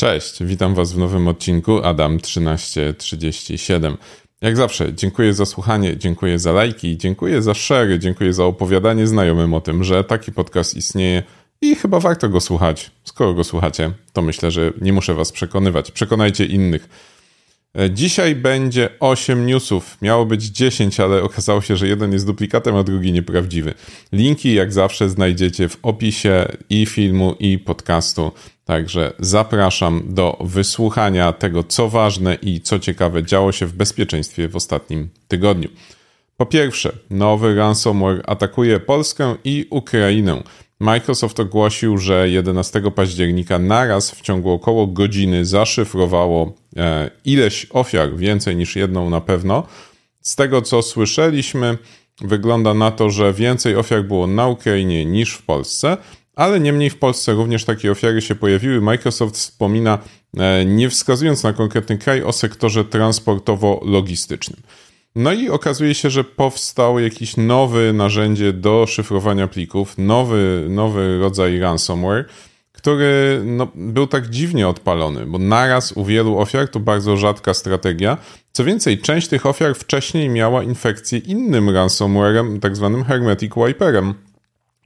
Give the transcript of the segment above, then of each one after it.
Cześć, witam Was w nowym odcinku Adam 1337. Jak zawsze, dziękuję za słuchanie, dziękuję za lajki, dziękuję za share, dziękuję za opowiadanie znajomym o tym, że taki podcast istnieje i chyba warto go słuchać. Skoro go słuchacie, to myślę, że nie muszę Was przekonywać. Przekonajcie innych. E, dzisiaj będzie 8 newsów. Miało być 10, ale okazało się, że jeden jest duplikatem, a drugi nieprawdziwy. Linki, jak zawsze, znajdziecie w opisie i filmu, i podcastu. Także zapraszam do wysłuchania tego, co ważne i co ciekawe działo się w bezpieczeństwie w ostatnim tygodniu. Po pierwsze, nowy ransomware atakuje Polskę i Ukrainę. Microsoft ogłosił, że 11 października naraz w ciągu około godziny zaszyfrowało e, ileś ofiar, więcej niż jedną na pewno. Z tego co słyszeliśmy, wygląda na to, że więcej ofiar było na Ukrainie niż w Polsce, ale niemniej w Polsce również takie ofiary się pojawiły. Microsoft wspomina, e, nie wskazując na konkretny kraj, o sektorze transportowo-logistycznym. No i okazuje się, że powstał jakiś nowy narzędzie do szyfrowania plików, nowy, nowy rodzaj ransomware, który no, był tak dziwnie odpalony, bo naraz u wielu ofiar to bardzo rzadka strategia. Co więcej, część tych ofiar wcześniej miała infekcję innym ransomwarem, tak zwanym Hermetic Wiperem,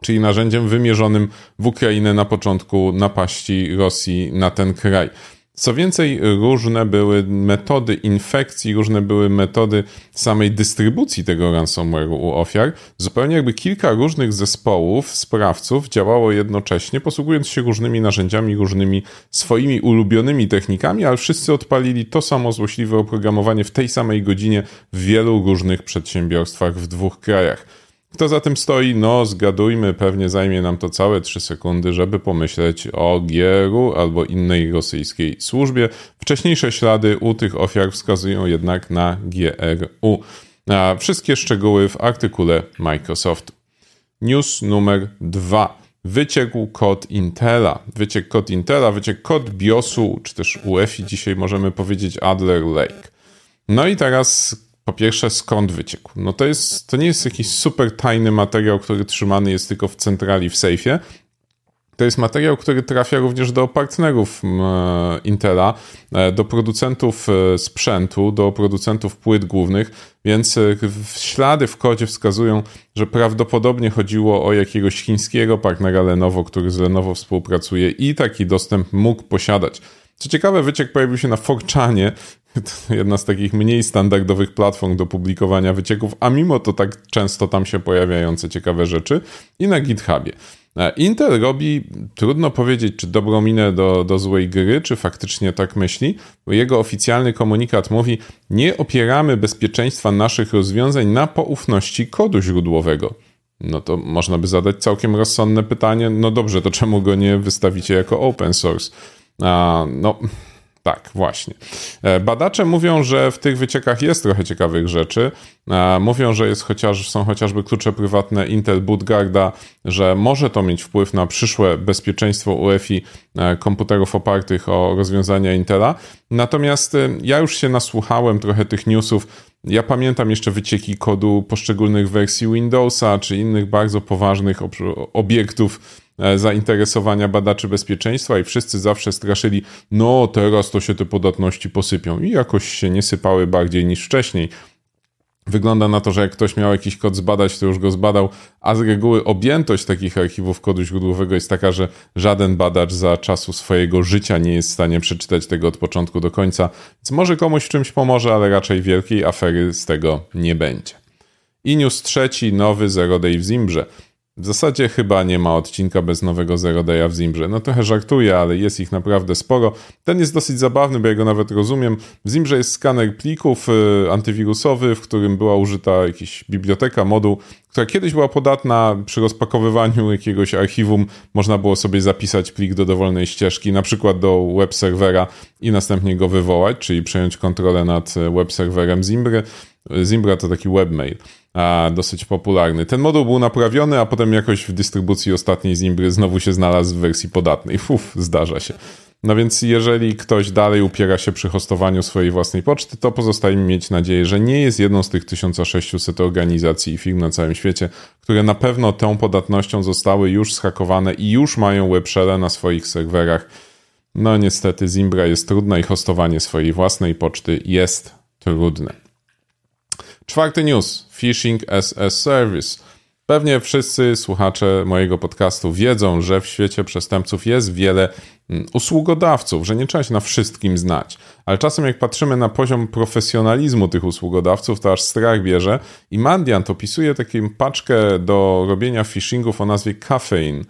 czyli narzędziem wymierzonym w Ukrainę na początku napaści Rosji na ten kraj. Co więcej, różne były metody infekcji, różne były metody samej dystrybucji tego ransomware'u u ofiar. Zupełnie jakby kilka różnych zespołów, sprawców działało jednocześnie, posługując się różnymi narzędziami, różnymi swoimi ulubionymi technikami, ale wszyscy odpalili to samo złośliwe oprogramowanie w tej samej godzinie w wielu różnych przedsiębiorstwach w dwóch krajach. Kto za tym stoi? No, zgadujmy, pewnie zajmie nam to całe 3 sekundy, żeby pomyśleć o GRU albo innej rosyjskiej służbie. Wcześniejsze ślady u tych ofiar wskazują jednak na GRU. A wszystkie szczegóły w artykule Microsoft. News numer 2. Wyciekł kod Intela. Wyciekł kod Intela, wyciekł kod BIOSu, czy też UEFI dzisiaj możemy powiedzieć Adler Lake. No i teraz po pierwsze, skąd wyciekł? No to, jest, to nie jest jakiś super tajny materiał, który trzymany jest tylko w centrali w sejfie. To jest materiał, który trafia również do partnerów Intela, e, do producentów e, sprzętu, do producentów płyt głównych, więc e, ślady w kodzie wskazują, że prawdopodobnie chodziło o jakiegoś chińskiego partnera Lenovo, który z Lenovo współpracuje i taki dostęp mógł posiadać. Co ciekawe, wyciek pojawił się na Forczanie, to jedna z takich mniej standardowych platform do publikowania wycieków, a mimo to tak często tam się pojawiające ciekawe rzeczy i na GitHubie. E, Intel robi, trudno powiedzieć, czy dobrą minę do, do złej gry, czy faktycznie tak myśli, bo jego oficjalny komunikat mówi: Nie opieramy bezpieczeństwa naszych rozwiązań na poufności kodu źródłowego. No to można by zadać całkiem rozsądne pytanie: no dobrze, to czemu go nie wystawicie jako open source? A, no. Tak, właśnie. E, badacze mówią, że w tych wyciekach jest trochę ciekawych rzeczy. E, mówią, że jest chociaż, są chociażby klucze prywatne Intel Bootguarda, że może to mieć wpływ na przyszłe bezpieczeństwo UEFI e, komputerów opartych o rozwiązania Intela. Natomiast ja już się nasłuchałem trochę tych newsów. Ja pamiętam jeszcze wycieki kodu poszczególnych wersji Windowsa czy innych bardzo poważnych obiektów zainteresowania badaczy bezpieczeństwa i wszyscy zawsze straszyli, no teraz to się te podatności posypią i jakoś się nie sypały bardziej niż wcześniej. Wygląda na to, że jak ktoś miał jakiś kod zbadać, to już go zbadał, a z reguły objętość takich archiwów kodu źródłowego jest taka, że żaden badacz za czasu swojego życia nie jest w stanie przeczytać tego od początku do końca, więc może komuś w czymś pomoże, ale raczej wielkiej afery z tego nie będzie. I trzeci, nowy Zero Day w Zimbrze. W zasadzie chyba nie ma odcinka bez nowego Zero Day'a w Zimbrze. No trochę żartuję, ale jest ich naprawdę sporo. Ten jest dosyć zabawny, bo ja go nawet rozumiem. W Zimbrze jest skaner plików y, antywirusowy, w którym była użyta jakaś biblioteka, moduł, która kiedyś była podatna przy rozpakowywaniu jakiegoś archiwum. Można było sobie zapisać plik do dowolnej ścieżki, na przykład do web serwera i następnie go wywołać, czyli przejąć kontrolę nad web serwerem Zimbry. Zimbra to taki webmail a, dosyć popularny. Ten moduł był naprawiony, a potem jakoś w dystrybucji ostatniej Zimbry znowu się znalazł w wersji podatnej. Fuf, zdarza się. No więc jeżeli ktoś dalej upiera się przy hostowaniu swojej własnej poczty, to pozostaje mi mieć nadzieję, że nie jest jedną z tych 1600 organizacji i firm na całym świecie, które na pewno tą podatnością zostały już schakowane i już mają webshellę na swoich serwerach No niestety Zimbra jest trudna i hostowanie swojej własnej poczty jest trudne. Czwarty news. Phishing as a Service. Pewnie wszyscy słuchacze mojego podcastu wiedzą, że w świecie przestępców jest wiele mm, usługodawców, że nie trzeba się na wszystkim znać. Ale czasem jak patrzymy na poziom profesjonalizmu tych usługodawców, to aż strach bierze. I Mandiant opisuje taką paczkę do robienia phishingów o nazwie Caffeine.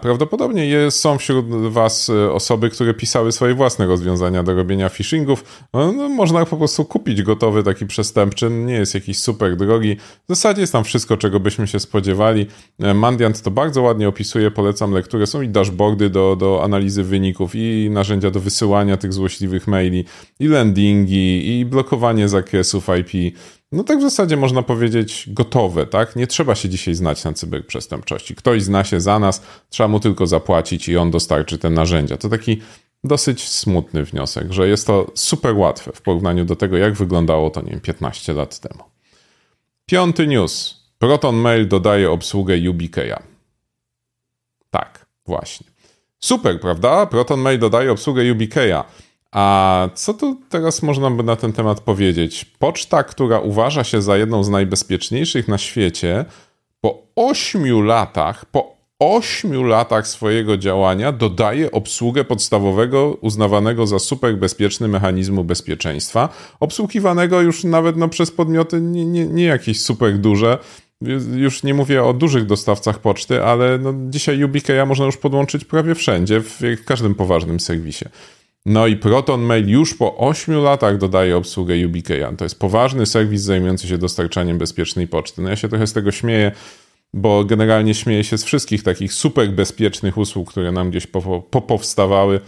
Prawdopodobnie jest, są wśród Was e, osoby, które pisały swoje własne rozwiązania do robienia phishingów. No, no, można po prostu kupić gotowy taki przestępczy, nie jest jakiś super drogi. W zasadzie jest tam wszystko, czego byśmy się spodziewali. E, Mandiant to bardzo ładnie opisuje, polecam lekturę. Są i dashboardy do, do analizy wyników, i narzędzia do wysyłania tych złośliwych maili, i landingi, i blokowanie zakresów IP. No tak w zasadzie można powiedzieć gotowe, tak? Nie trzeba się dzisiaj znać na cyberprzestępczości. Ktoś zna się za nas, trzeba mu tylko zapłacić i on dostarczy te narzędzia. To taki dosyć smutny wniosek, że jest to super łatwe w porównaniu do tego, jak wyglądało to, nie wiem, 15 lat temu. Piąty news. Proton Mail dodaje obsługę UBK'a. Tak, właśnie. Super, prawda? Proton Mail dodaje obsługę UBK'a. A co tu teraz można by na ten temat powiedzieć? Poczta, która uważa się za jedną z najbezpieczniejszych na świecie, po ośmiu latach, po ośmiu latach swojego działania dodaje obsługę podstawowego, uznawanego za super bezpieczny mechanizmu bezpieczeństwa, obsługiwanego już nawet no, przez podmioty nie, nie, nie jakieś super duże, już nie mówię o dużych dostawcach poczty, ale no dzisiaj UBK'a można już podłączyć prawie wszędzie, w każdym poważnym serwisie. No i Proton Mail już po 8 latach dodaje obsługę UBKA. To jest poważny serwis zajmujący się dostarczaniem bezpiecznej poczty. No ja się trochę z tego śmieję, bo generalnie śmieję się z wszystkich takich super bezpiecznych usług, które nam gdzieś popowstawały.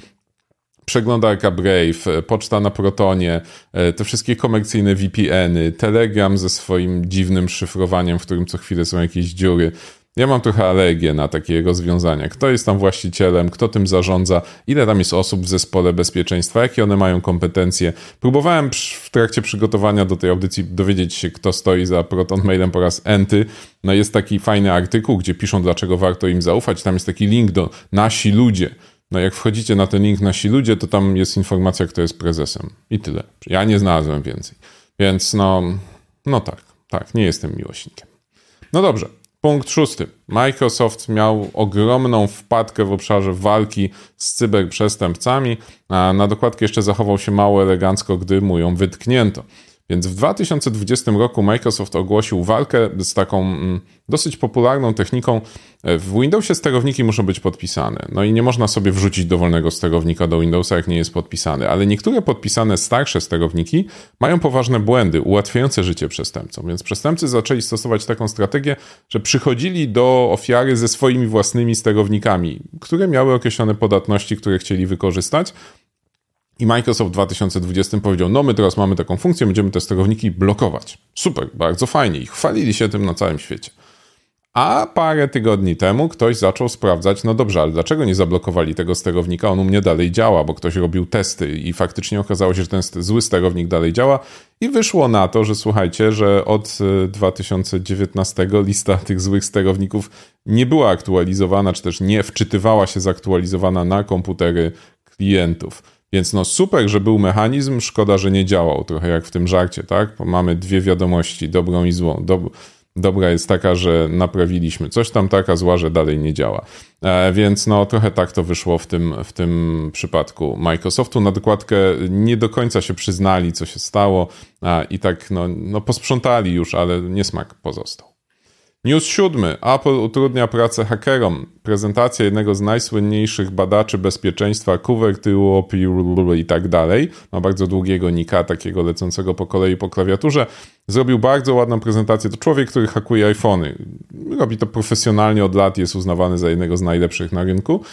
Przeglądarka Brave, poczta na Protonie, e, te wszystkie komercyjne VPN-y, Telegram ze swoim dziwnym szyfrowaniem, w którym co chwilę są jakieś dziury. Ja mam trochę alergię na takie rozwiązania. Kto jest tam właścicielem, kto tym zarządza, ile tam jest osób w zespole bezpieczeństwa, jakie one mają kompetencje. Próbowałem w trakcie przygotowania do tej audycji dowiedzieć się, kto stoi za Proton Mailem po raz enty. No jest taki fajny artykuł, gdzie piszą, dlaczego warto im zaufać. Tam jest taki link do nasi ludzie. No jak wchodzicie na ten link nasi ludzie, to tam jest informacja, kto jest prezesem. I tyle. Ja nie znalazłem więcej. Więc no, no tak, tak, nie jestem miłośnikiem. No dobrze. Punkt szósty. Microsoft miał ogromną wpadkę w obszarze walki z cyberprzestępcami, na dokładkę jeszcze zachował się mało elegancko, gdy mu ją wytknięto. Więc w 2020 roku Microsoft ogłosił walkę z taką mm, dosyć popularną techniką. W Windowsie sterowniki muszą być podpisane. No i nie można sobie wrzucić dowolnego sterownika do Windowsa, jak nie jest podpisany. Ale niektóre podpisane starsze sterowniki mają poważne błędy, ułatwiające życie przestępcom. Więc przestępcy zaczęli stosować taką strategię, że przychodzili do ofiary ze swoimi własnymi sterownikami, które miały określone podatności, które chcieli wykorzystać. I Microsoft w 2020 powiedział: No, my teraz mamy taką funkcję, będziemy te sterowniki blokować. Super, bardzo fajnie. I chwalili się tym na całym świecie. A parę tygodni temu ktoś zaczął sprawdzać, no dobrze, ale dlaczego nie zablokowali tego sterownika? On u mnie dalej działa, bo ktoś robił testy i faktycznie okazało się, że ten zły sterownik dalej działa. I wyszło na to, że słuchajcie, że od 2019 y, lista tych złych sterowników nie była aktualizowana, czy też nie wczytywała się zaktualizowana na komputery klientów. Więc no super, że był mechanizm, szkoda, że nie działał. Trochę jak w tym żarcie, tak? Bo mamy dwie wiadomości, dobrą i złą. Dob dobra jest taka, że naprawiliśmy coś tam, taka zła, że dalej nie działa. E, więc no trochę tak to wyszło w tym, w tym przypadku Microsoftu. Na dokładkę nie do końca się przyznali, co się stało a, i tak no, no posprzątali już, ale niesmak pozostał. News siódmy. Apple utrudnia pracę hakerom. Prezentacja jednego z najsłynniejszych badaczy bezpieczeństwa, Kuvertyło i tak dalej, ma bardzo długiego nika, takiego lecącego po kolei po klawiaturze, zrobił bardzo ładną prezentację. To człowiek, który hakuje iPhony. Robi to profesjonalnie od lat, jest uznawany za jednego z najlepszych na rynku.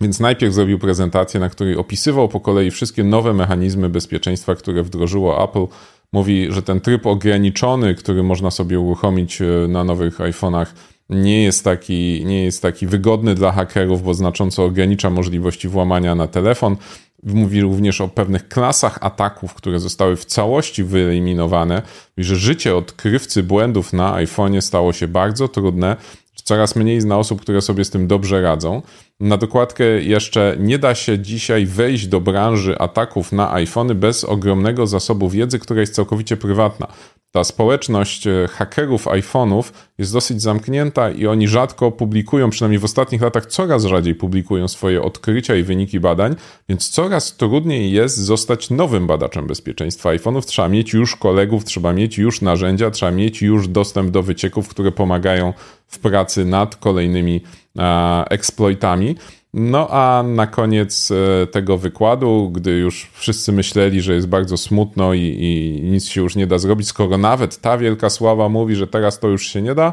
Więc najpierw zrobił prezentację, na której opisywał po kolei wszystkie nowe mechanizmy bezpieczeństwa, które wdrożyło Apple mówi, że ten tryb ograniczony, który można sobie uruchomić e, na nowych iPhone'ach, nie jest, taki, nie jest taki wygodny dla hakerów, bo znacząco ogranicza możliwości włamania na telefon. Mówi również o pewnych klasach ataków, które zostały w całości wyeliminowane, i że życie odkrywcy błędów na iPhone'ie stało się bardzo trudne. Coraz mniej zna osób, które sobie z tym dobrze radzą. Na dokładkę jeszcze nie da się dzisiaj wejść do branży ataków na iPhony bez ogromnego zasobu wiedzy, która jest całkowicie prywatna. Ta społeczność e, hakerów iPhone'ów jest dosyć zamknięta i oni rzadko publikują, przynajmniej w ostatnich latach coraz rzadziej publikują swoje odkrycia i wyniki badań, więc coraz trudniej jest zostać nowym badaczem bezpieczeństwa iPhone'ów. Trzeba mieć już kolegów, trzeba mieć już narzędzia, trzeba mieć już dostęp do wycieków, które pomagają w pracy nad kolejnymi e, eksploitami. No a na koniec e, tego wykładu, gdy już wszyscy myśleli, że jest bardzo smutno i, i, nic się już nie da zrobić, skoro nawet ta wielka sława mówi, że teraz to już się nie da,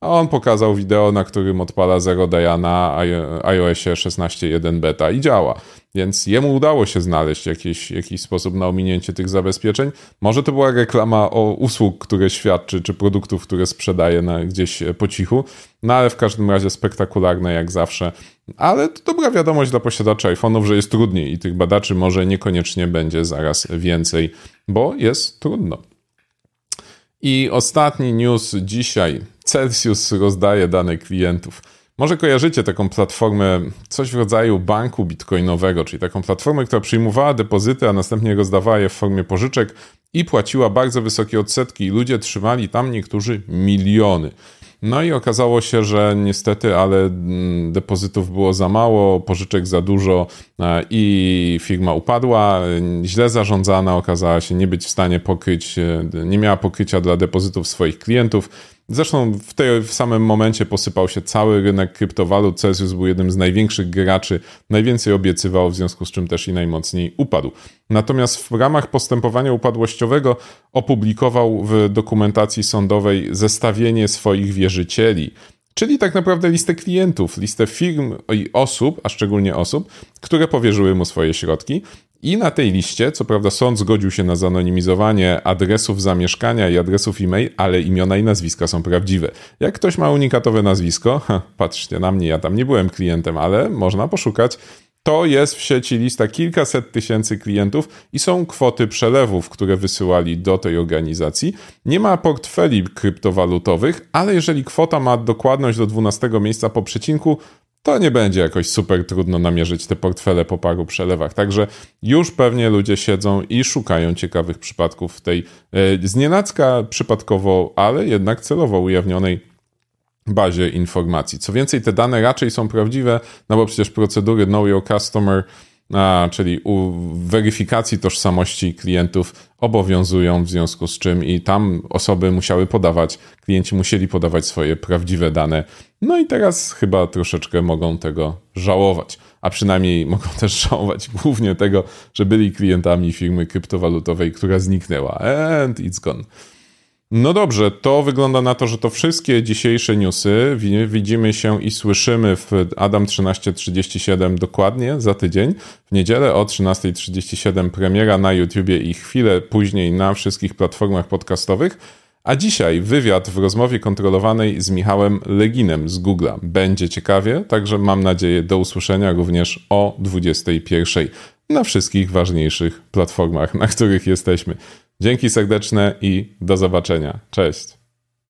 a on pokazał wideo, na którym odpala Zero Daya na iOSie 16.1 beta i działa. Więc jemu udało się znaleźć jakiś, jakiś sposób na ominięcie tych zabezpieczeń. Może to była reklama o usług, które świadczy, czy produktów, które sprzedaje na, gdzieś po cichu. No ale w każdym razie spektakularne jak zawsze. Ale to dobra wiadomość dla posiadaczy iPhone'ów, że jest trudniej i tych badaczy może niekoniecznie będzie zaraz więcej, bo jest trudno. I ostatni news dzisiaj. Celsius rozdaje dane klientów. Może kojarzycie taką platformę, coś w rodzaju banku bitcoinowego, czyli taką platformę, która przyjmowała depozyty, a następnie rozdawała je w formie pożyczek i płaciła bardzo wysokie odsetki, i ludzie trzymali tam niektórzy miliony. No i okazało się, że niestety, ale mm, depozytów było za mało, pożyczek za dużo e, i firma upadła. Źle zarządzana, okazała się nie być w stanie pokryć, e, nie miała pokrycia dla depozytów swoich klientów. Zresztą w, tej, w samym momencie posypał się cały rynek kryptowalut. Celsius był jednym z największych graczy, najwięcej obiecywał, w związku z czym też i najmocniej upadł. Natomiast w ramach postępowania upadłościowego opublikował w dokumentacji sądowej zestawienie swoich wierzycieli. Czyli tak naprawdę listę klientów, listę firm i osób, a szczególnie osób, które powierzyły mu swoje środki. I na tej liście, co prawda, sąd zgodził się na zanonimizowanie adresów zamieszkania i adresów e-mail, ale imiona i nazwiska są prawdziwe. Jak ktoś ma unikatowe nazwisko, patrzcie na mnie, ja tam nie byłem klientem, ale można poszukać. To jest w sieci lista kilkaset tysięcy klientów i są kwoty przelewów, które wysyłali do tej organizacji. Nie ma portfeli kryptowalutowych, ale jeżeli kwota ma dokładność do 12 miejsca po przecinku, to nie będzie jakoś super trudno namierzyć te portfele po paru przelewach. Także już pewnie ludzie siedzą i szukają ciekawych przypadków w tej e, znienacka przypadkowo, ale jednak celowo ujawnionej bazie informacji. Co więcej, te dane raczej są prawdziwe, no bo przecież procedury Know Your Customer a, czyli u weryfikacji tożsamości klientów obowiązują, w związku z czym i tam osoby musiały podawać, klienci musieli podawać swoje prawdziwe dane. No i teraz chyba troszeczkę mogą tego żałować, a przynajmniej mogą też żałować głównie tego, że byli klientami firmy kryptowalutowej, która zniknęła. And it's gone. No dobrze, to wygląda na to, że to wszystkie dzisiejsze newsy. Widzimy się i słyszymy w Adam 1337 dokładnie za tydzień. W niedzielę o 13.37 premiera na YouTubie i chwilę później na wszystkich platformach podcastowych. A dzisiaj wywiad w rozmowie kontrolowanej z Michałem Leginem z Google'a. Będzie ciekawie, także mam nadzieję do usłyszenia również o 21 na wszystkich ważniejszych platformach, na których jesteśmy. Dzięki serdeczne i do zobaczenia. Cześć.